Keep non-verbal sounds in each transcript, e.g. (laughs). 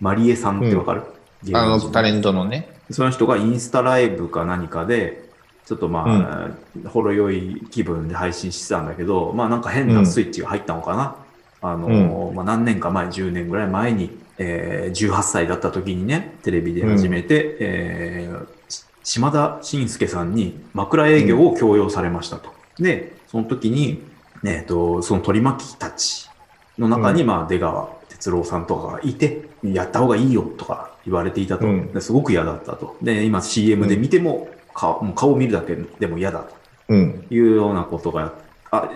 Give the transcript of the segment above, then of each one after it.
マリエさんってわかる、芸あの、タレントのね。その人がインスタライブか何かで、ちょっとまあ、ほろ酔い気分で配信してたんだけど、まあなんか変なスイッチが入ったのかな？あの、まあ何年か前、10年ぐらい前に、えー18歳だった時にね、テレビで始めて、えーし島田紳介さんに枕営業を強要されましたと。で、その時に、えっ、と、その取り巻きたちの中に、まあ出川哲郎さんとかがいて、やった方がいいよとか言われていたと。うんですごく嫌だったと。で、今 CM で見ても、顔もう顔を見るだけでも嫌だとうん。いうようなことが、あ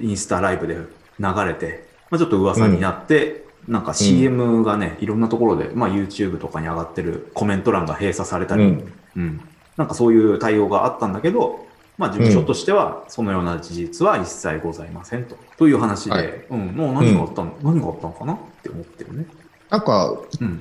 インスタライブで流れて、まあ、ちょっと噂になって、なんか CM がね、いろんなところで、まあ YouTube とかに上がってるコメント欄が閉鎖されたり、うん。うん。なんかそういう対応があったんだけど、まあ事務所としては、そのような事実は一切ございませんと。という話で、はいうん、もう何があったの、何があったのかな？って思ってるね。なんか、うん。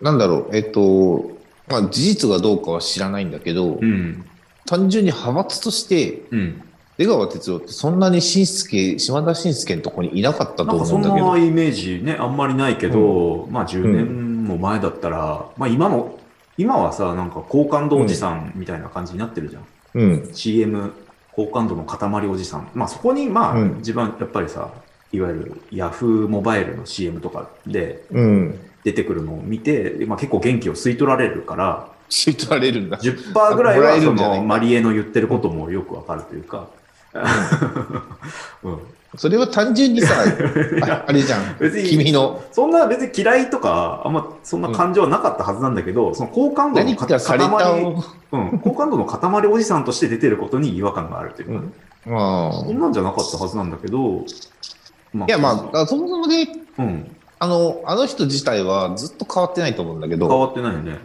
なんだろう、えっと、まあ、事実がどうかは知らないんだけど、うん。単純に派閥として、うん。出川哲朗ってそんなに新助、島田紳介のとこにいなかったと思うんんだけど。なイメージね、あんまりないけど、まあ10年も前だったら、まあ今の、今はさ、なんか好感度おじさんみたいな感じになってるじゃん。うん。CM 好感度の塊おじさん。まあそこにまあ、うん自分やっぱりさ、いわゆるヤフーモバイルの CM とかでうん。出てくるのを見て、まあ結構元気を吸い取られるから、吸い取られるんだ。10%ぐらいはそのマリエの言ってることもよくわかるというか、うん。(laughs) それは単純にさ、(laughs) ああれじゃん。別に君のそんな別に嫌いとか、あんまそんな感情はなかったはずなんだけど、その好感度の塊、を。うん、好感度の塊おじさんとして出てることに違和感があるというか、うんまあそんなんじゃなかったはずなんだけど、まいや、まあ、そもそもね、あ、うん、あの、あの人自体はずっと変わってないと思うんだけど、変わってないよね。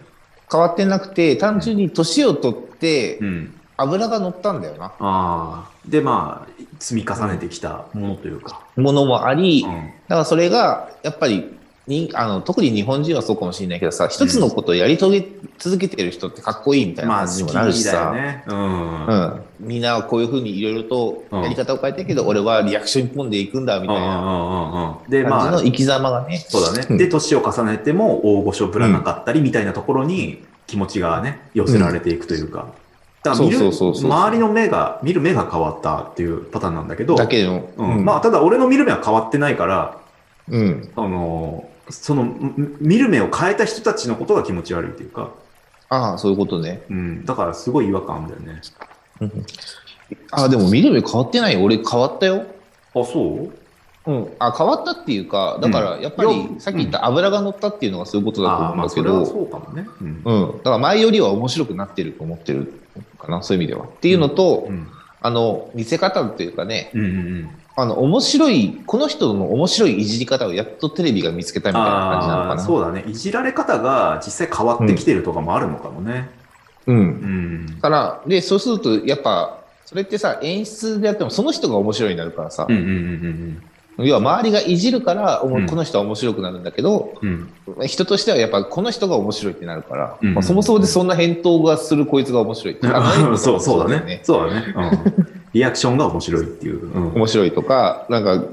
変わってなくて、単純に年を取ってう、ん。油が乗ったんだよな。ああ。で、まあ、積み重ねてきたものというか。ものもあり、うん。だからそれが、やっぱり、にあの特に日本人はそうかもしれないけどさ、一つのことをやり遂げ続けてる人ってかっこいいみたいなまあ、感じにもなるしさ、だよね。うん。うん、みんなはこういうふうにいろいろとやり方を変えたけど、俺はリアクション一本でいくんだみたいなうんうんうんうん。で、まあ感じの、生き様がね。そうだね。うんで、年を重ねても大御所ぶらなかったりみたいなところに気持ちがね、寄せられていくというか。だから見る、そうそうそうそう周りの目が、見る目が変わったっていうパターンなんだけど、だけど、うんまあ、ただ俺の見る目は変わってないから、うん。あの、その、ん見る目を変えた人たちのことが気持ち悪いっていうか、ああ、そういうことね。うん、だからすごい違和感あるんだよね。うんああ、でも見る目変わってないよ。俺変わったよ。あ、そう？うん。あ、変わったっていうか、だからやっぱり、さっき言った油が乗ったっていうのがそういうことだと思うんだけそれはど、そうかもね。うん。うん。だから前よりは面白くなってると思ってるかな、そういう意味では。っていうのと、うん。あの、見せ方っていうかね、うんうんうん。あの、面白い、この人の面白いいじり方をやっとテレビが見つけたみたいな感じなのかああ、な。そうだね。いじられ方が実際変わってきてるとかもあるのかもね。う。うんん。から、で、そうすると、やっぱ、それってさ、演出でやってもその人が面白いになるからさうん、うんうん要は周りがいじるから、うんこの人は面白くなるんだけど、うんうん。人としてはやっぱこの人が面白いってなるから、うんまあ、そもそもでそんな返答がするこいつが面白いって。(laughs) そう、そうだよね。そうだね。うん。リアクションが面白いっていう。うん。面白いとか、なんか、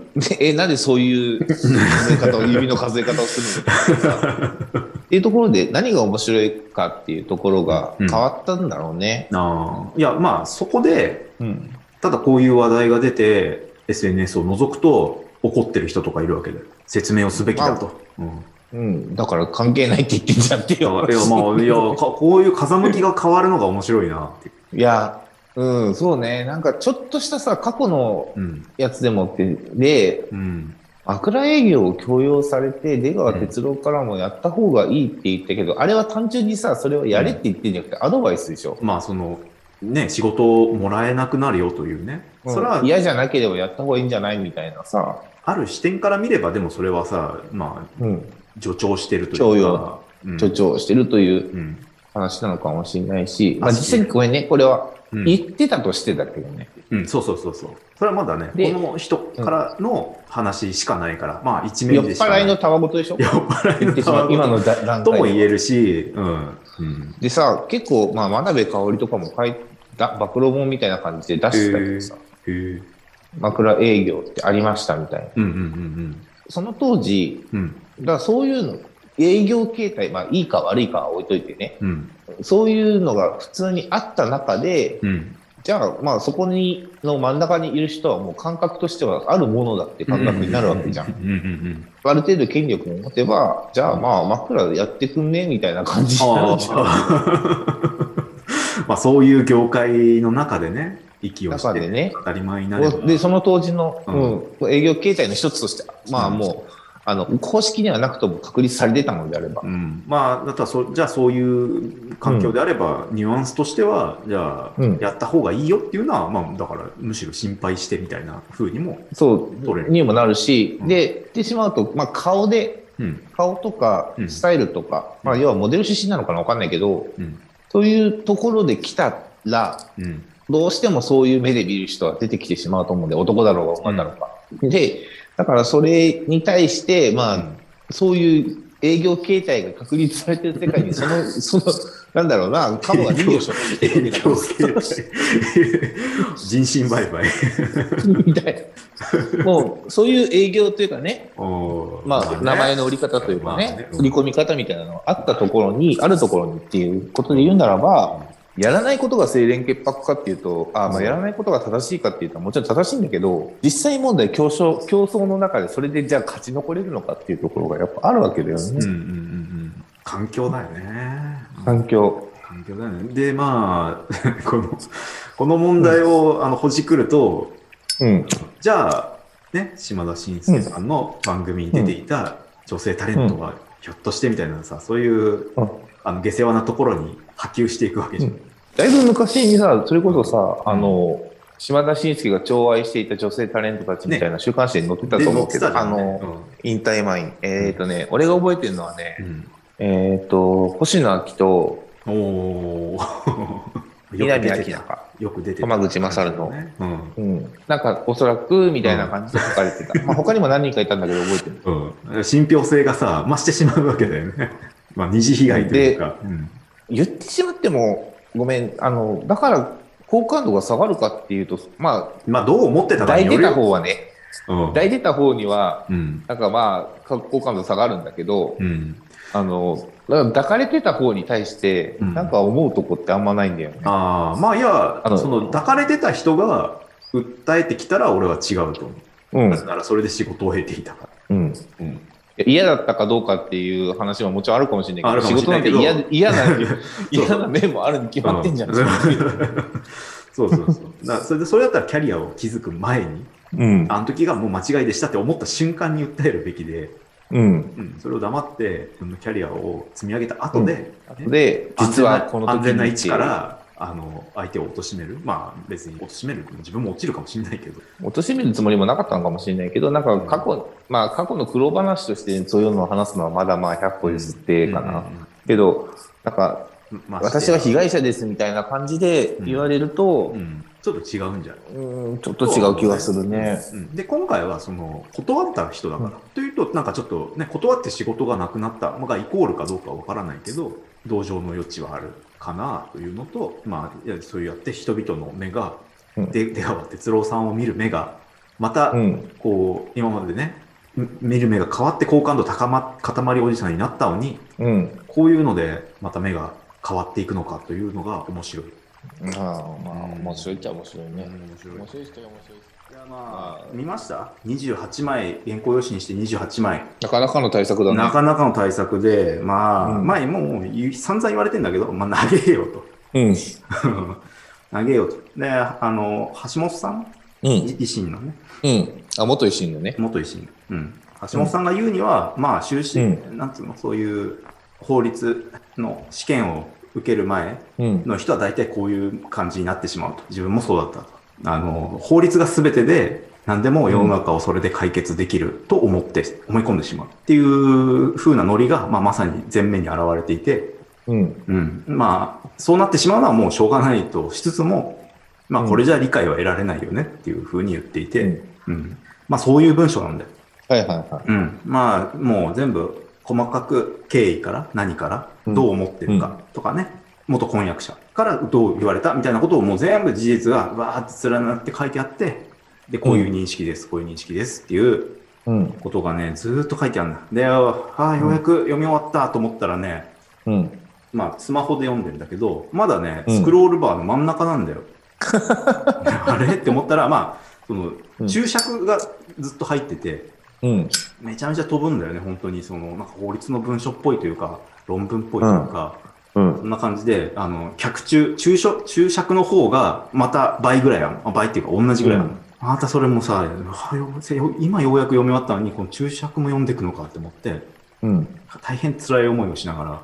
え、なんでそういう数え方を、指の数え方をするのとかさっていうところで何が面白いかっていうところが変わったんだろうね。いや、まあ、そこで、うん。ただこういう話題が出て、SNS を覗くと怒ってる人とかいるわけで。説明をすべきだと。うん。うん。だから関係ないって言ってんじゃんっていや、よ。いやまあ、いや、かこういう風向きが変わるのが面白いなっていや、うん、そうね。なんかちょっとしたさ、過去のうん。やつでもって、で、うん。枕営業を強要されて、出川哲朗からもやった方がいいって言ったけど、あれは単純にさ、それをやれって言ってんじゃなくて、アドバイスでしょ。まあ、その、ね、仕事をもらえなくなるよというね。それはうん、嫌じゃなければやった方がいいんじゃないみたいなさ、ある視点から見れば、でもそれはさ、まあ、うん、助長してるというか。助長してるといううん。話なのかもしれないし、まああ実際にごめんね、これはうん言ってたとしてだけどね。うん、そうそうそうそう。それはまだね、でこの人からの話しかないから、まあ一酔っ面でしかない。払いのたわごとでしょ？酔っ払いの言ってしまう今のだ段階でとも言えるし、うん。うん。でさ、結構、まあ、真鍋かおりとかも書いた、暴露本みたいな感じで出してたけどさ。枕営業ってありましたみたいな。うんうんうんその当時、うん。うん。だそういうのっ営業形態、まあいいか悪いかは置いといてね、うん。そういうのが普通にあった中で、うん。じゃあまあそこにの真ん中にいる人はもう感覚としてはあるものだって感覚になるわけじゃん。うんうんうん。ある程度権力を持てば、じゃあまあ枕でやってくんねみたいな感じになるじゃん。まあそういう業界の中でね、息をしてね。当たり前になれば。で、その当時の、ううん営業形態の一つとして、まあうんもう、あの、公式にはなくとも確立されてたのであれば。う。ん、まあ、だったらそ、じゃあそういう環境であれば、ニュアンスとしては、じゃあ、うん。やった方がいいよっていうのは、まあ、だから、むしろ心配してみたいな風にも、そう、にもなるし、うん。で、言ってしまうと、まあ顔で、うん、顔とかうん。スタイルとか、まあ要はモデル出身なのかなわかんないけど、うん、そういうところで来たら、うん、どうしてもそういう目で見る人は出てきてしまうと思うんで、男だろうが女だろうが。で、だからそれに対して、まあ、そういう営業形態が確立されてる世界に、その、その、なんだろうな、カモが逃げをしょって営業形態人身売買。(laughs) みたいな。もう、そういう営業というかね、まあ、ね名前の売り方というかまあね、うん売り込み方みたいなのがあったところに、あるところにっていうことで言うならば、やらないことが清廉潔白かっていうと、あまあやらないことが正しいかっていうと、もちろん正しいんだけど、実際問題競争、競争の中でそれでじゃあ勝ち残れるのかっていうところがやっぱあるわけだよね。うんうんうんうん。環境だよね。環境。環境だよね。で、まあ、(laughs) この、この問題を、あのほじくると、うん。じゃあ、ね、島田紳介さんの番組に出ていた女性タレントが、ひょっとしてみたいなさ、そういう、うんあの、下世話なところに波及していくわけじゃん。うんだいぶ昔にさ、それこそさ、あの、島田紳介が寵愛していた女性タレントたちみたいな週刊誌に載ってたと思うけど、あで乗ってたじゃんねの、引退前に。えっ、とね、俺が覚えてるのはね、うんえっ、と、星野明とうん、おー南明か。よく出てた浜口正のね。うん。うん。なんか、おそらく、みたいな感じで書かれてた。(laughs) まあ、他にも何人かいたんだけど覚えてる。うん。信憑性がさ、増してしまうわけだよね。(laughs) まあ、二次被害というか。うん言ってしまっても、ごめん、あの、だから、好感度が下がるかっていうと、ままあ、どう思ってあ、たかに抱いてたよるよ。方はね、うん抱いてた方には、うん。なんかまあ、好感度下がるんだけど、うん。あの、だから抱かれてた方に対して、うんなんか思うとこってあんまないんだよね。ああ、まあ、いやその、抱かれてた人が訴えてきたら俺は違うと思う。うんな。ぜならそれで仕事を得ていたから。うん。うん。嫌だったかどうかっていう話ももちろんあるかもしれないあるけど、仕かもしれ事なんて嫌 (laughs) 嫌な、嫌な面もあるに決まってんじゃん。うそうそうそう。だそれで、それだったらキャリアを築く前に、うん。あの時がもう間違いでしたって思った瞬間に訴えるべきで、うん。うん、それを黙って、自分のキャリアを積み上げた後で、ねで、実はこの時安全な位置にから、あの、相手を貶める。まあ、別に貶める。自分も落ちるかもしれないけど。貶めるつもりもなかったのかもしれないけど、なんか過去、まあ過去の苦労話としてそういうのを話すのはまだまあ100歩譲ってかな。けど、なんかうんまあ私は被害者ですみたいな感じで言われるとう、ん、ちょっと違うんじゃない？うん、ちょっと違う気がするね。うんで今回はその断った人だから、うんというとなんかちょっとね断って仕事がなくなったのがイコールかどうかは分からないけど同情の余地はあるかなというのとまあいやそうやって人々の目が、うんで出川哲郎さんを見る目がまたうん。こう今までねみ見る目が変わって好感度高ま塊おじさんになったのにうん。こういうのでまた目が変わっていくのかというのが面白い。まあまあ、面白いっちゃ面白いね。面白い面白いっちゃ面白い。いやまあ、見ました ?28 枚、原稿用紙にして28枚。なかなかの対策だね。なかなかの対策で、まあ、うん前もう散々言われてんだけど、まあ投げよと。うん。(laughs) 投げよと。で、あの、橋本さん、うん。維新のね、うん。あ、元維新のね。元維新。うん。橋本さんが言うには、まあ、修士、うなんつうの、そういう法律の試験を受ける前うん。の人は大体こういう感じになってしまうと。自分もそうだったと。あの、法律が全てで何でも世の中をそれで解決できると思って、思い込んでしまうっていう風なノリが、まあ、まさに前面に現れていて、うん。うん。まあ、そうなってしまうのはもうしょうがないとしつつも、まあ、うんこれじゃ理解は得られないよねっていう風に言っていて、うんうん。まあ、そういう文章なんだよ。はいはいはい。うん。まあ、もう全部細かく経緯から何からどう思ってるかとかね、元婚約者からどう言われたみたいなことをもう全部事実がわーって連なって書いてあって、で、こういう認識です、こういう認識ですっていううん。ことがね、ずーっと書いてあるんだ。で、ああ、ようやく読み終わったと思ったらね、うん。まあ、スマホで読んでんだけど、まだね、うんスクロールバーの真ん中なんだよ。(laughs) あれ？って思ったら、まあ、そのうん注釈がずっと入ってて、うん。めちゃめちゃ飛ぶんだよね、本当に。その、なんか法律の文書っぽいというか、論文っぽいというか、うん。そんな感じで、あの、客中、注書、注釈の方が、また倍ぐらいある。あ倍っていうか、同じぐらいある。うんまたそれもさ、今ようやく読み終わったのに、この注釈も読んでいくのかって思って、うん。大変辛い思いをしながら、まあ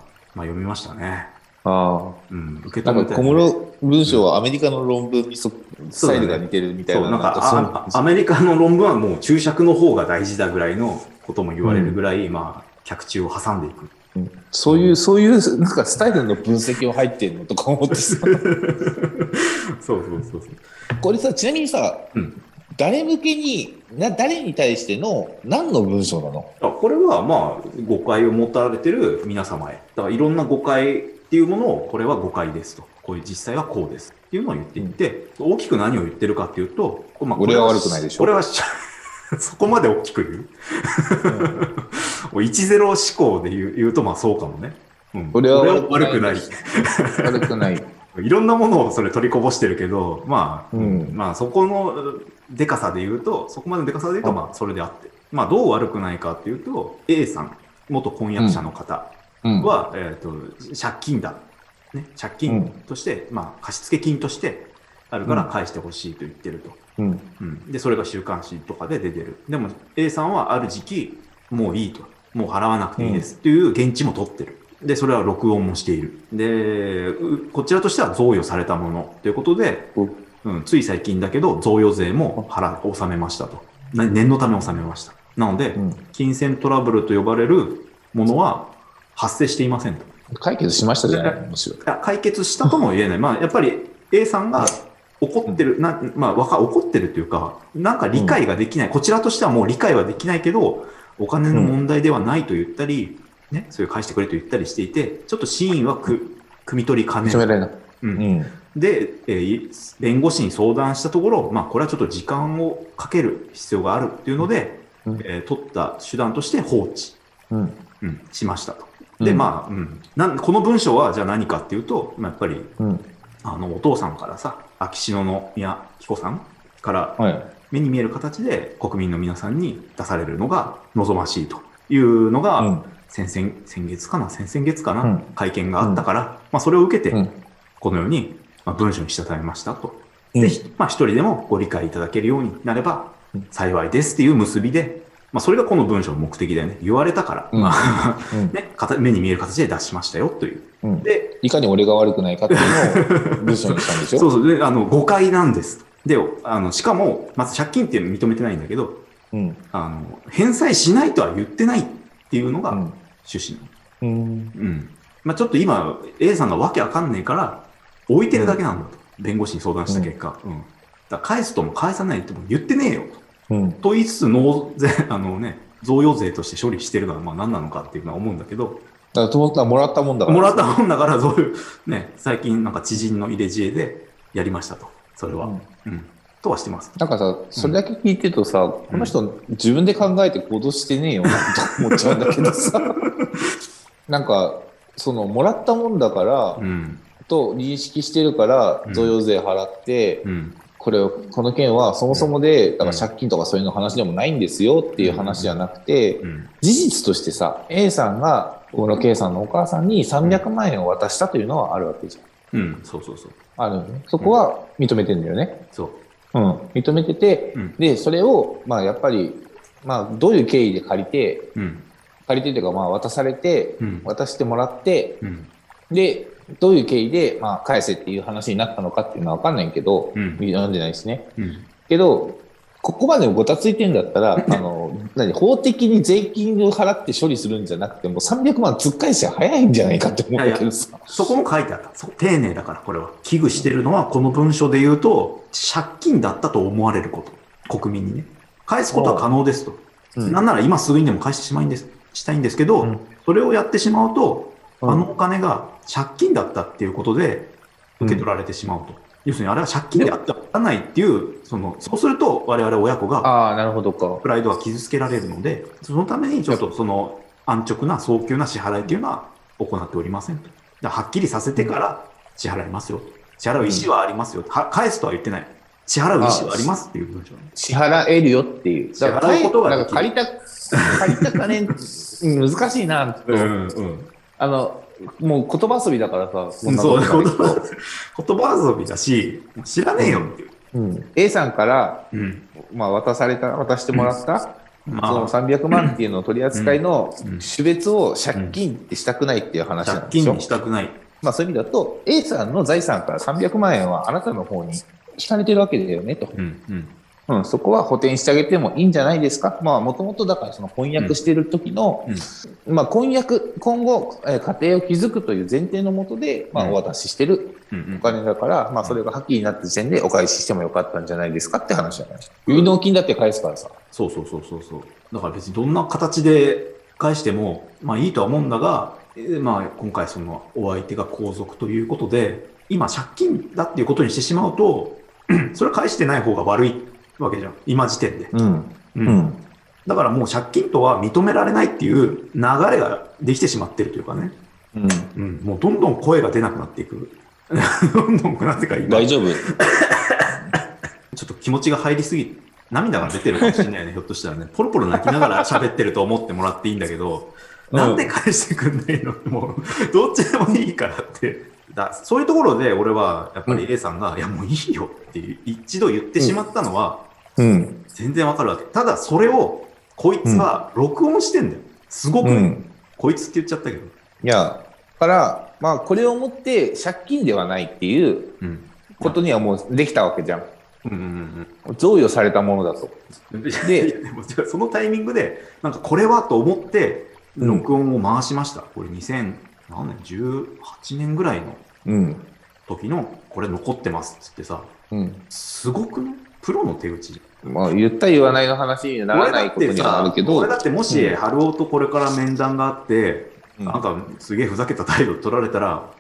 読みましたね。あうん、受け止めて。小室文章はアメリカの論文にそスタイルが似てるみたいそう、な。なんかアメリカの論文はもう注釈の方が大事だぐらいのことも言われるぐらい、まあ、客中を挟んでいく。うんそういう、そういう、なんかスタイルの分析を入ってんのとか思ってさ。(laughs) そうそうそうそう。これさ、ちなみにさ、うん誰向けに、な誰に対しての何の文章なの？あこれはまあ誤解を持たれてる皆様へ。だからいろんな誤解っていうものを、これは誤解ですと。こういう実際はこうですっていうのを言っていって、大きく何を言ってるかっていうと、まあ俺は悪くないでしょこれはし (laughs) そこまで大きく言う (laughs) もう10思考で言う言うとまあそうかもね。うん、俺は悪悪くない。悪くない。(laughs) いろんなものをそれ取りこぼしてるけど、まあ、うんまあそこのでかさで言うと、そこまでのでかさで言うと、まあそれであって。まあどう悪くないかっていうと、A さん、元婚約者の方うん。は、えっ、と、借金だ。ね、借金として、まあ貸付金としてあるから返してほしいと言ってると。うん。うん。で、それが週刊誌とかで出てる。でも A さんはある時期、もういいと。もう払わなくていいですっていう現地も取ってる。で、それは録音もしている。で、うこちらとしては贈与されたものということで、うんうん、つい最近だけど、贈与税も払、納めましたと。な念のため納めました。なので、うん金銭トラブルと呼ばれるものは発生していませんと。解決しましたじゃない？むしろ。解決したとも言えない。まあ、やっぱり A さんが怒ってる、なまあ、わか怒ってるというか、なんか理解ができない、こちらとしてはもう理解はできないけど、お金の問題ではないと言ったり、ね、それ返してくれと言ったりしていて、ちょっと真意はく汲み取りかねる。認められない。う、うんん。で、えー弁護士に相談したところ、まあ、これはちょっと時間をかける必要があるっていうので、うんえー取った手段として放置、うん。うん、しましたと。で、うんまあ、うん、なんこの文章はじゃあ何かっていうと、まあ、やっぱりうん。あの、お父さんからさ、秋篠宮彦さんからはい。目に見える形で国民の皆さんに出されるのが望ましいというのが、うん。先々、先月かな？先々月かな、うん会見があったから、まあそれを受けて、うんこのように、まあ、文書にしたためましたと。うんで、ひまあ一人でもご理解いただけるようになればうん幸いですっていう結びで、まあそれがこの文書の目的だよね。言われたから、うんね、かた目に見える形で出しましたよという。うん。で、いかに俺が悪くないかっていうのを文章にしたんでしょ？(laughs) そうそう。で、あの、誤解なんです。で、あの、しかも、まず借金っていうのを認めてないんだけど、うん。あの、返済しないとは言ってないっていうのがうん趣旨なの。うん。うん。まあちょっと今、A さんがわけわかんねえから、置いてるだけなんだと。弁護士に相談した結果。うん。だ返すとも返さないっても言ってねえよと。うん。と言いつつ、納税、あのね、贈与税として処理してるのは、まあ何なのかっていうのは思うんだけど、だから、と思ったらもらったもんだから。もらったもんだから、そういう、ね、最近なんか知人の入れ知恵でやりましたと。それは。うんうん。とはしてます。なんかさ、それだけ聞いてるとさ、この人自分で考えて行動してねえよなと思っちゃうんだけどさ、(laughs) なんか、その、もらったもんだから、うん。と認識してるからうん贈与税払って、うん。これをこの件はそもそもで、だから借金とかそういうの話でもないんですよっていう話じゃなくて、うん。事実としてさ A さんが小室圭さんのお母さんに300万円を渡したというのはあるわけじゃん。うん。そうそうそう。あるよね。そこは認めてんだよね。そう。うん。認めてて、うんで、それを、まあやっぱり、まあどういう経緯で借りて、うん。借りてというかまあ渡されて、うん。渡してもらって、うん。で、どういう経緯で、まあ、返せっていう話になったのかっていうのは分かんないけど、うん読んでないですね。うん。けど、ここまでごたついてんだったら、(laughs) あの、何、法的に税金を払って処理するんじゃなくて、もう300万突っ返しは早いんじゃないかって思うんだけどさ。そこも書いてあった。そ丁寧だから、これは。危惧してるのは、この文書で言うと、借金だったと思われること。国民にね。返すことは可能ですと。うんなんなら今すぐにでも返してしまいんです、したいんですけど、うんそれをやってしまうと、うんあのお金が借金だったっていうことで受け取られてしまうと。要するにあれは借金であってはならないっていう、その、そうすると我々親子がああ、なるほどか。プライドが傷つけられるので、そのためにちょっとその安直な早急な支払いというのは行っておりませんと。はっきりさせてから支払いますよ。支払う意思はありますよ。は返すとは言ってない。支払う意思はありますっていう文章ね。支払えるよっていう。支払うことがだから借りた、借りた金、うん難しいな、ちょっとうん。あの、もう言葉遊びだからさ、こそう、んな言ことないけど葉遊びだし、知らねえよっていう。うん、A さんから、うん。まあ、渡された、渡してもらった、まそのあ、300万っていうのを取り扱いのうんうん種別を借金ってしたくないっていう話なんでしょ、借金にしたくない。まあ、そういう意味だと、A さんの財産から300万円はあなたの方に引かれてるわけだよねと。うん。うん。うん、そこは補填してあげてもいいんじゃないですか？まあ、もともとだからその翻訳してる時の、まあ、婚約、今後、えー家庭を築くという前提のもとで、まあ、うんお渡ししてるうん。お金だから、まあ、それが破棄になった時点でお返ししてもよかったんじゃないですかって話じゃない結納金だって返すからさ。そうそうそうそうそう。だから別にどんな形で返しても、まあいいとは思うんだが、えーまあ今回そのお相手が皇族ということで、今借金だっていうことにしてしまうと、(clears throat) それは返してない方が悪いわけじゃん。今時点で。うん。ううん。だからもう借金とは認められないっていう流れができてしまってるというかね。うん。うん。もうどんどん声が出なくなっていく。(laughs) どんどんなぜか今、大丈夫。(laughs) ちょっと気持ちが入りすぎ、涙が出てるかもしれないね、ひょっとしたらね。ポロポロ泣きながら喋ってると思ってもらっていいんだけど、うんなんで返してくんないの？もう、どっちでもいいからって。だそういうところで俺は、やっぱり A さんが、いやもういいよって一度言ってしまったのは、うん。全然わかるわけ。ただそれを、こいつは録音してんだよ。すごく、うん。こいつって言っちゃったけど。いや、だから、まあ、これをもって借金ではないっていううん。ことにはもうできたわけじゃん。うんうんうん贈与されたものだと。うん。でで、そのタイミングで、なんかこれはと思って、うん録音を回しました。これ2000、何年 ?18 年ぐらいのうん。時の、これ残ってますっつってさ、うん。すごくねプロの手口じまあ、言った言わないの話に。ならないことにはなるけど、俺だってもし、うん春男とこれから面談があって、うんなんかすげえふざけた態度取られたら、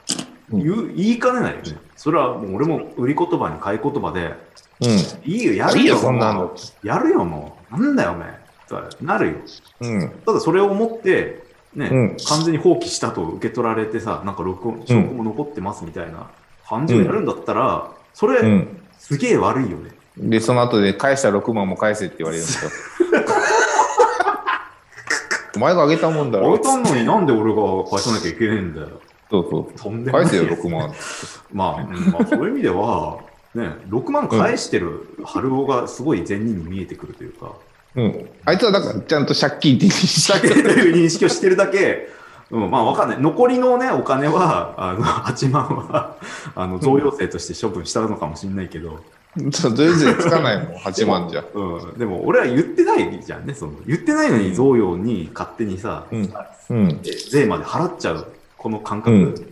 うん言う言いかねないよね。それはもう俺も売り言葉に買い言葉で、ういいよ、やん。るよ、いいよ、そんなの。やるよ、もう。なんだよ、おめえ。となるよ。うん。ただそれを思って、ね、うん完全に放棄したと受け取られてさ、なんか録音、証拠も残ってますみたいな感じをやるんだったら、それ、うん。すげえ悪いよね。で、その後で返した6万も返せって言われるんですよ。お前があげたもんだろあげ。たのになんで俺が返さなきゃいけねえんだよ。そうそう。とんでもない。返せよ、6万。まあ、うんまあ、そういう意味では、ね、6万返してる春尾がすごい善人に見えてくるというか、うん。あいつはだから、ちゃんと借金って認識だけという認識をしてるだけ、うん、まあわかんない。残りのね、お金は、あの、8万は、あの、贈与税として処分したのかもしれないけど、そうとりあえずつかないもん、8万じゃ。うん、でも俺は言ってないじゃんね、その言ってないのに贈与に勝手にさ、うんうん。え税まで払っちゃう、この感覚、うんう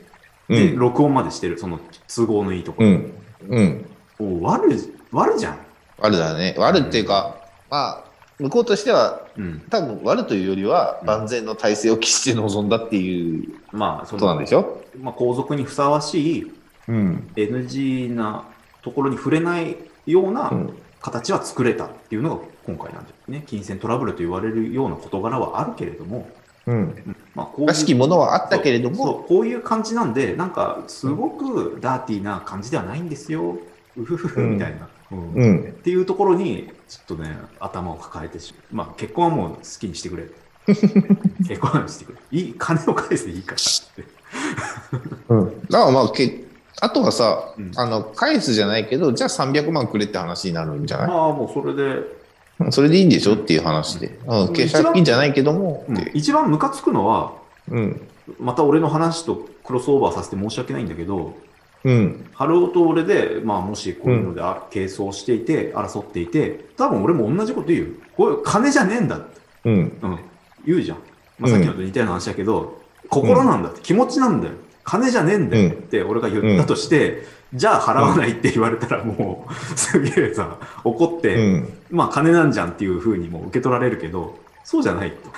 で、ん。録音までしてる、その都合のいいところ。うん。うん。お悪い、悪じゃん。悪だね。悪っていうか、まあ、向こうとしては、うん。多分悪というよりは、万全の体制を期して臨んだっていうまあ、そことなんでしょ？まあ、皇族にふさわしいうん。NG なところに触れないようなうん形は作れたっていうのが今回なんですね。金銭トラブルと言われるような事柄はあるけれども、うん。うんまあ、こういうらしきものはあったけれども、こういう感じなんで、なんかすごくダーティーな感じではないんですよ。うふふふみたいな、うんうんっていうところに、ちょっとね、頭を抱えてしまう。まあ、結婚はもう好きにしてくれ。(laughs) 結婚はしてくれ。いい、金を返していいからって。うん。(laughs) だからまあ、けあとはさ、うんあの、返すじゃないけど、じゃあ300万くれって話になるんじゃない？まあ、もうそれで、うんそれでいいんでしょっていう話で。うん。借一番金じゃないけども、うん一番ムカつくのは、うん。また俺の話とクロスオーバーさせて申し訳ないんだけど、うん。春尾と俺で、まあ、もしこういうのであ、係争していて、争っていて、多分俺も同じこと言うよ。これ金じゃねえんだって。うん。うん。言うじゃん。まあ、さっきのと似たような話だけど、心なんだって、気持ちなんだよ。金じゃねえんだよって俺が言ったとして、じゃあ払わないって言われたらもう、すげえさ、怒って、うん。まあ金なんじゃんっていうふうにも受け取られるけど、そうじゃないと。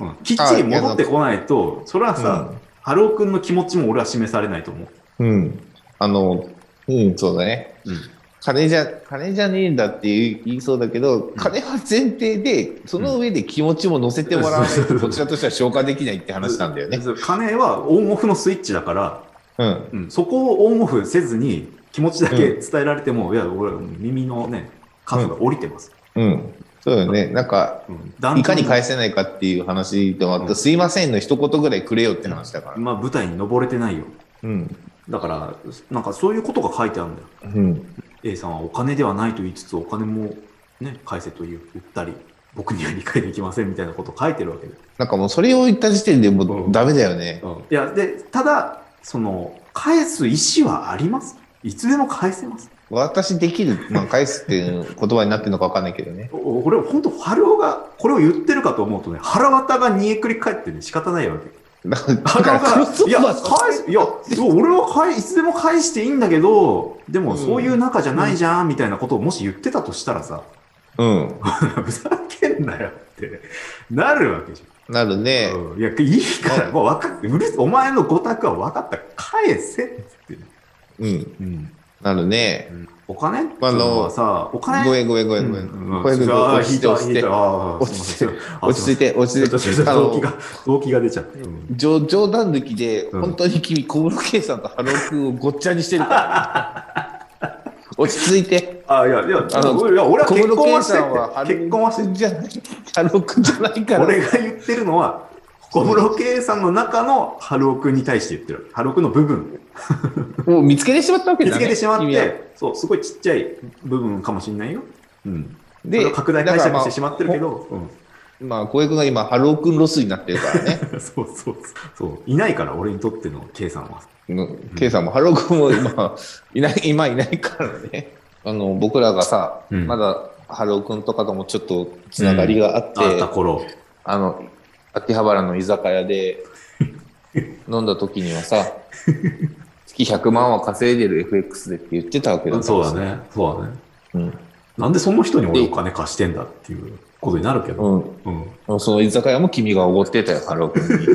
(laughs) うんきっちり戻ってこないと、それはさ、春尾くんの気持ちも俺は示されないと思う。うん。あの、うん、そうだね。うん。金じゃ、金じゃねえんだって言いそうだけど、金は前提で、その上で気持ちも乗せてもらわないと、こちらとしては消化できないって話なんだよね。金はオンオフのスイッチだから、うん。うん、そこをオンオフせずに気持ちだけ伝えられても、いや、俺、耳のね、数が降りてます。うん。そうだよね。なんか、うんいかに返すせないかっていう話でもあった、うんすいませんの一言ぐらいくれよって話だから。まあ、舞台に登れてないよ。うん。だから、なんかそういうことが書いてあるんだよ。うん。A さんはお金ではないと言いつつ、お金もね、返せと言ったり、僕には理解できませんみたいなことを書いてるわけで。なんかもうそれを言った時点でもううんダメだよね。いや、で、ただ、その、返す意思はあります。いつでも返せます。私できる、まあ、返すっていう言葉になってるのかわかんないけどね。(laughs) お俺、本当春尾がこれを言ってるかと思うとね、腹渡が煮えくり返ってね、仕方ないわけ。だから、クロスオーバー返す、いや、俺は返いつでも返していいんだけど、でもそういう仲じゃないじゃん、みたいなことをもし言ってたとしたらさ、うん。(laughs) ふざけんなよってなるわけじなるねゃ。ん。うんいや、いいから、もう分かって、うるせお前のご託は分かった。返せって。うん。うん。なるね。お金？あのさ、お金？ごめんごめんごめんごめん。うんごめんごめん落ち着いて落ち着いて。落ち着いて落ち着いて、動機が、動悸が出ちゃって。うん冗冗談抜きで、うん本当に君、小室圭さんとハロー君をごっちゃにしてるから、ね。(laughs) 落ち着いて。あ、いや、いや、あのいや俺は結婚はして結婚はしてー君じゃない。ハロー君じゃないから。俺が言ってるのは、小室圭さんの中のハロー君に対して言ってる。ハロー君の部分。もう見つけてしまったわけ見だね。つけてしまって、そう、すごいちっちゃい部分かもしれないよ。うん。で、を拡大解釈してしまってるけど。ど、うんまあ、小江君が今、ハロー君ロスになってるからね。(laughs) そうそうそう。いないから、俺にとっての K さんは。うん圭さんもハロー君も今、いない、(laughs) 今いないからね。あの、僕らがさ、うんまだハロー君とかともちょっとつながりがあって、あった頃。あの、秋葉原の居酒屋で飲んだ時にはさ、月100万は稼いでる FX でって言ってたわけだからそうだ。ね。そうだね。うん。なんでその人に俺お金貸してんだっていうことになるけど。うん。うん。その居酒屋も君がおごってたよ、ハロー君に。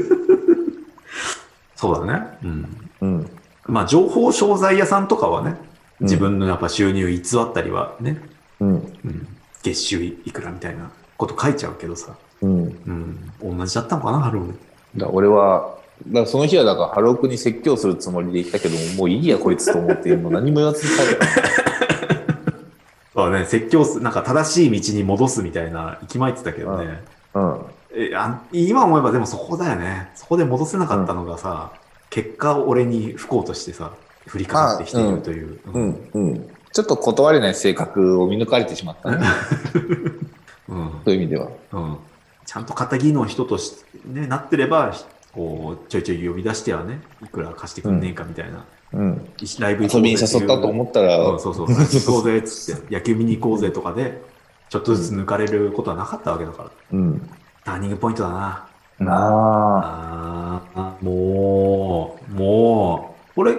(laughs) そうだね。うん。うん。まあ、情報商材屋さんとかはね、うん自分のやっぱ収入偽ったりはね、うん。うん、月収いくらみたいなこと書いちゃうけどさ、うん。うん、同じだったのかな、ハロー。だ俺は、だその日はだからハロー君に説教するつもりで行ったけど、もういいやこいつと思って、もう何も言わずに帰った。(laughs) そうだね、説教す、なんか正しい道に戻すみたいな、息巻いてたけどね。うん。えあ今思えばでもそこだよね。そこで戻せなかったのがさ、結果俺に不幸としてさ、降りかかってきているという。うん。うん。ちょっと断れない性格を見抜かれてしまったね。(laughs) うんそういう意味では。うんちゃんと仇の人とし、ね、なってれば、こう、ちょいちょい呼び出してはね、いくら貸してくんねえかみたいな。うん。ライブ遊びに誘ったと思ったら、うん、そうそう、行こうぜっつって、野球見に行こうぜとかで、ちょっとずつ抜かれることはなかったわけだから。うん。ターニングポイントだな。なあ。あーもう、もう、これ、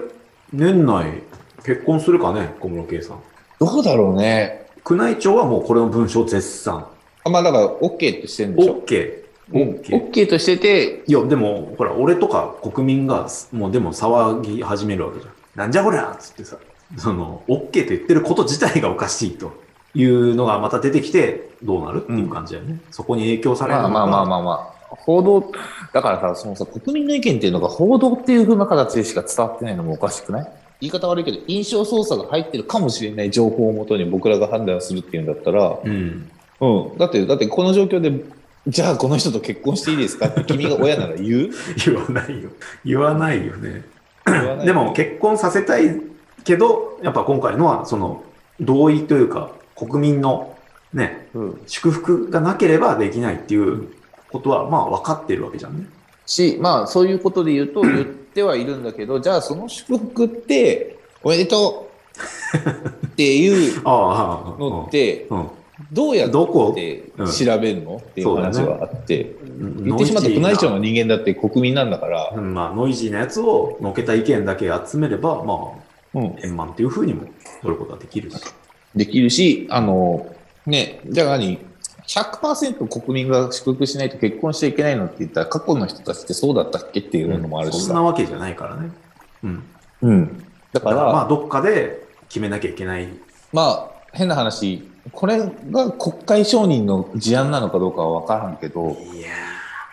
年内結婚するかね、小室圭さん。どうだろうね。宮内庁はもうこれの文章絶賛。あまあだから、OK ってしてるんでしょ？OK。うん OK。OK としてて、いや、でも、ほら、俺とか国民が、もうでも騒ぎ始めるわけじゃん。なんじゃこりゃっつってさ、その、OK と言ってること自体がおかしいというのがまた出てきて、どうなるっていう感じだよね。そこに影響されるのかまあまあまあまあまあ。報道、だからさ、そのさ、国民の意見っていうのが報道っていう風な形でしか伝わってないのもおかしくない？言い方悪いけど、印象操作が入ってるかもしれない情報をもとに僕らが判断するっていうんだったら、うん。うん。だって、だってこの状況で、じゃあこの人と結婚していいですかって (laughs) 君が親なら言う？言わないよ。言わないよね。でも結婚させたいけど、やっぱ今回のは、その、同意というか、国民のね、うん。祝福がなければできないっていうことは、まあ分かってるわけじゃんね。し、まあそういうことで言うと (laughs) 言ってはいるんだけど、じゃあその祝福って、おめでとうっていう (laughs) ああ、のって、うん。どうやどこ？って調べるの、っていう話そうだがあって、うん言ってしまったら宮内庁の人間だって国民なんだから、うんまあ、ノイジーなやつをのけた意見だけ集めれば、まあ、うん、円満っていうふうにも取ることができるし。できるし、あの、ね、じゃあ何 ?100% 国民が祝福しないと結婚しちゃいけないのって言ったら、過去の人たちってそうだったっけっていうのもあるしさ。そんなわけじゃないからね。うん。うん。だか、だからら、まあ、どっかで、決めなきゃいけない。まあ、変な話、これが国会承認の事案なのかどうかは分からんけど、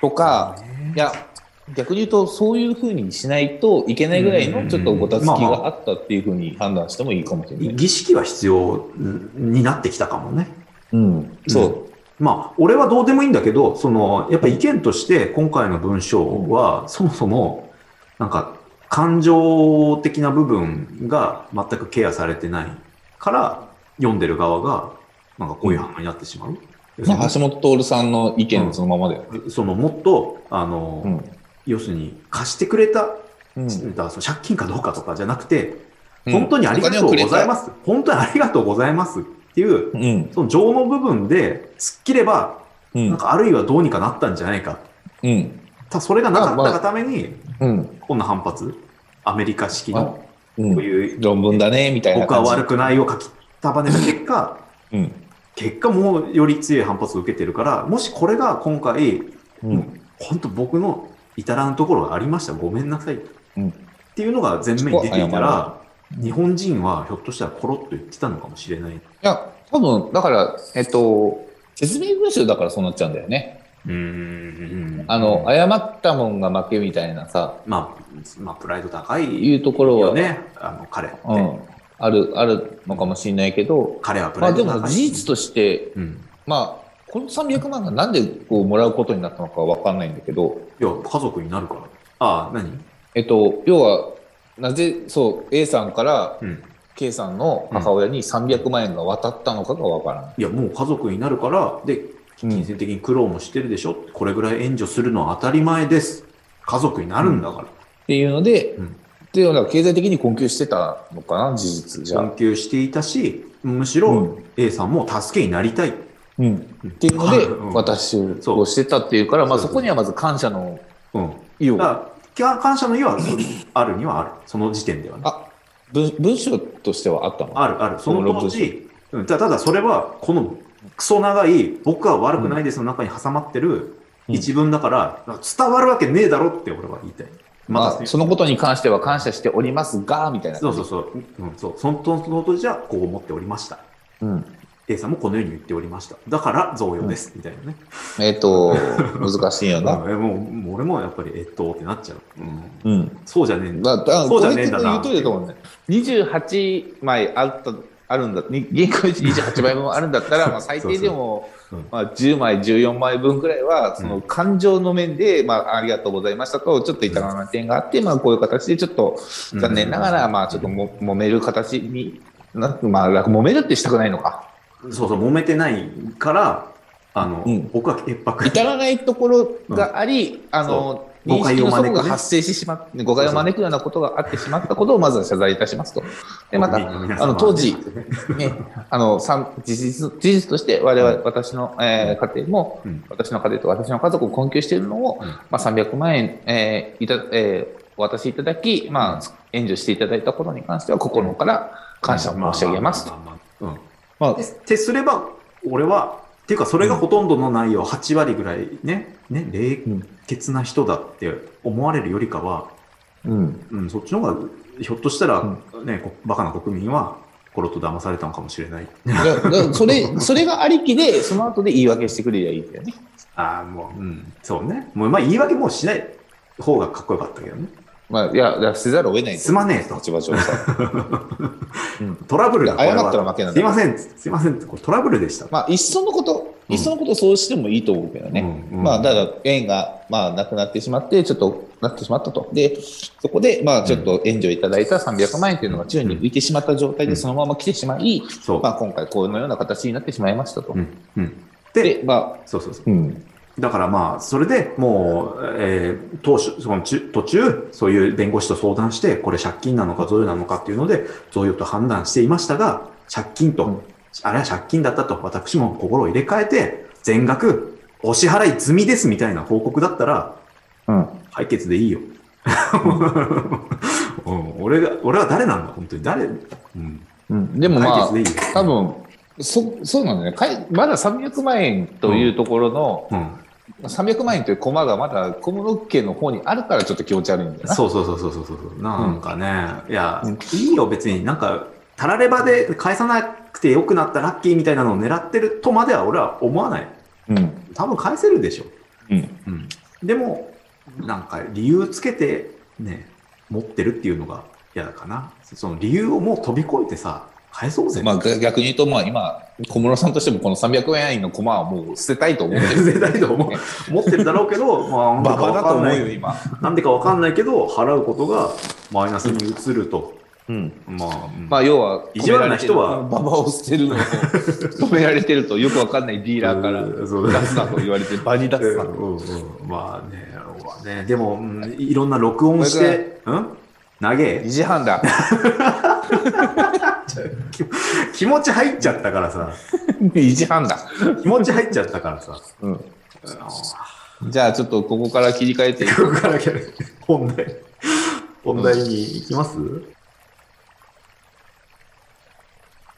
とか、ーいや、逆に言うと、そういうふうにしないといけないぐらいのちょっとごたつきがあったっていうふうに判断してもいいかもしれない。儀式は必要になってきたかもね。うん、そう。まあ、俺はどうでもいいんだけど、その、やっぱ意見として、今回の文章は、そもそも、なんか、感情的な部分が全くケアされてないから、読んでる側が、なんかこういう反応になってしまう。まあ、橋本徹さんの意見そのままだよね。その、もっと、あの、うん。要するに、貸してくれた、うんその借金かどうかとかじゃなくて、うん本当にありがとうございます。本当にありがとうございますっていう、うん。その情の部分で突っ切れば、うん。なんかあるいはどうにかなったんじゃないか。うん。ただそれがなかったがために、うん。こんな反発、アメリカ式あのうん。こういう、論文だね、みたいな僕は。悪くないを書き束ねた結果、うん。結果もうより強い反発を受けてるから、もしこれが今回、うん。本当僕の至らぬところがありました、ごめんなさい。うんっていうのが前面に出ていたら、日本人はひょっとしたらコロッと言ってたのかもしれない。いや、多分、だから、えっと、説明文集だからそうなっちゃうんだよね。うーん。あの、誤ったもんが負けみたいなさ、まあ、まあ、プライド高いいうところは、よね、あの彼って。うん、ある、あるのかもしれないけど、彼はプまあでライド高い。も事実として、うん。まあ、この300万がなんでこうもらうことになったのかわかんないんだけど、いや、家族になるから。ああ、何？えっと、要は、なぜ、そう、A さんからうん。K さんの母親に300万円が渡ったのかがわからない。いや、もう家族になるから、で、金銭的に苦労もしてるでしょ？これぐらい援助するのは当たり前です。家族になるんだから。っていうので、うんっていうのは経済的に困窮してたのかな、事実じゃあ困。窮していたし、むしろうん A さんも助けになりたい。うん。っていうのでうん、私をしてたっていうから、まあそこにはまず感謝のうん。意を。感謝の意はあるにはある。その時点ではね。あ、文文章としてはあったの？あるある。その当時、うんたただそれは、このクソ長い、僕は悪くないですの中に挟まってるうん一文だから、伝わるわけねえだろって俺は言いたい。まあ、たそのことに関しては感謝しておりますが、みたいな。そうそうそう。うん、そう。そのその当時はこう思っておりました。うん。A さんもこのように言っておりました。だから贈与です。みたいなね。えっ、と、難しいよな。(laughs) もう、もう俺もやっぱり、えっと、ってなっちゃう。うん。うん。そうじゃねえんだ。だだそうじゃねえんだな言うとね。28枚あった、あるんだ、に銀行28枚分あるんだったら、まあ最低でも、そうそうまあ10枚、14枚分くらいは、その感情の面で、まあありがとうございましたと、ちょっといたらな点があって、まあこういう形でちょっと残念ながら、まあちょっとも揉める形に、なんてまあ揉めるってしたくないのか。そうそう、揉めてないから、あの、うん。僕は潔白。至らないところがあり、あの、誤認識の解を招くね。齟齬が発生してしまって、誤解を招くようなことがあってしまったことをまずは謝罪いたしますと。で、また、あの、当時、ね、あの、事実、事実として我々、私の、えー家庭も、うん。私の家庭と私の家族を困窮しているのを、うん。まあ、300万円、えーいた、えーお渡しいただき、まあ、援助していただいたことに関しては、心から感謝を申し上げます。と。まあってすれば、俺は、っていうか、それがほとんどの内容、8割ぐらいね、ね、冷うん血な人だって思われるよりかは、うん。うん、そっちの方が、ひょっとしたら、ね、こバカな国民は、コロッと騙されたのかもしれない。それ、それがありきで、その後で言い訳してくれりゃいいんだよね。ああ、もう、うん、そうね。もう、まあ、言い訳もうしない方がかっこよかったけどね。まあ、いや、いやせざるを得ないすまねえと立場上さ。(laughs) トラブルだ謝ったら負けなんだすいません、すいません、これトラブルでした。まあ、いっそのこと、うんいっそのことそうしてもいいと思うけどね。うんうんまあ、だから、縁が、まあ、なくなってしまって、ちょっと、なってしまったと。で、そこで、まあ、ちょっと援助いただいた300万円というのが宙に浮いてしまった状態で、うんそのまま来てしまい、そう。まあ、今回、このような形になってしまいましたと。うん、うん。で、で、まあ、そうそうそう。うん。だからまあ、それでもう、えー当初、その中途中、そういう弁護士と相談して、これ借金なのか贈与なのかっていうので、贈与と判断していましたが、借金と、うんあれは借金だったと、私も心を入れ替えて、全額お支払い済みですみたいな報告だったら、うん。解決でいいよ。(laughs) うん、俺が、俺は誰なんだ？本当に。誰、うん、うん、でもまあいいよ。多分、そ、そうなんだよね。かいまだ300万円というところの、うん。300万円というコマがまだ小室家の方にあるからちょっと気持ち悪いんだよな。そうそうそうそうそうそう。なんかね、いや、うんいいよ、別になんか、たらればで返さなくてよくなったラッキーみたいなのを狙ってるとまでは俺は思わない。うん。多分返せるでしょ。うん。うん。でも、なんか理由つけてね、持ってるっていうのが嫌だかな。その理由をもう飛び越えてさ、返そうぜ。まあ逆逆に言うと、まあ今、小室さんとしてもこの300円のコマはもう捨てたいと思ってる。(laughs) 捨てたいと思う (laughs) 持ってるだろうけど、まあ、なんでバかわバだと思うよ、かんな。なんでかわかんないけど、払うことがマイナスに移ると。うん。まあ、うん。まあ要は、意地悪な人は。ババを捨てるのを止められてるとよくわかんないディーラーから出すなと言われて、場に出すなと。うんうん。まあね、まあねでも、うんいろんな録音して、うん？投げ？2時半だ。(laughs) 気持ち入っちゃったからさ、2時半だ。気持ち入っちゃったからさ、うん。じゃあちょっとここから切り替えて。いここから本題、本題に行きます？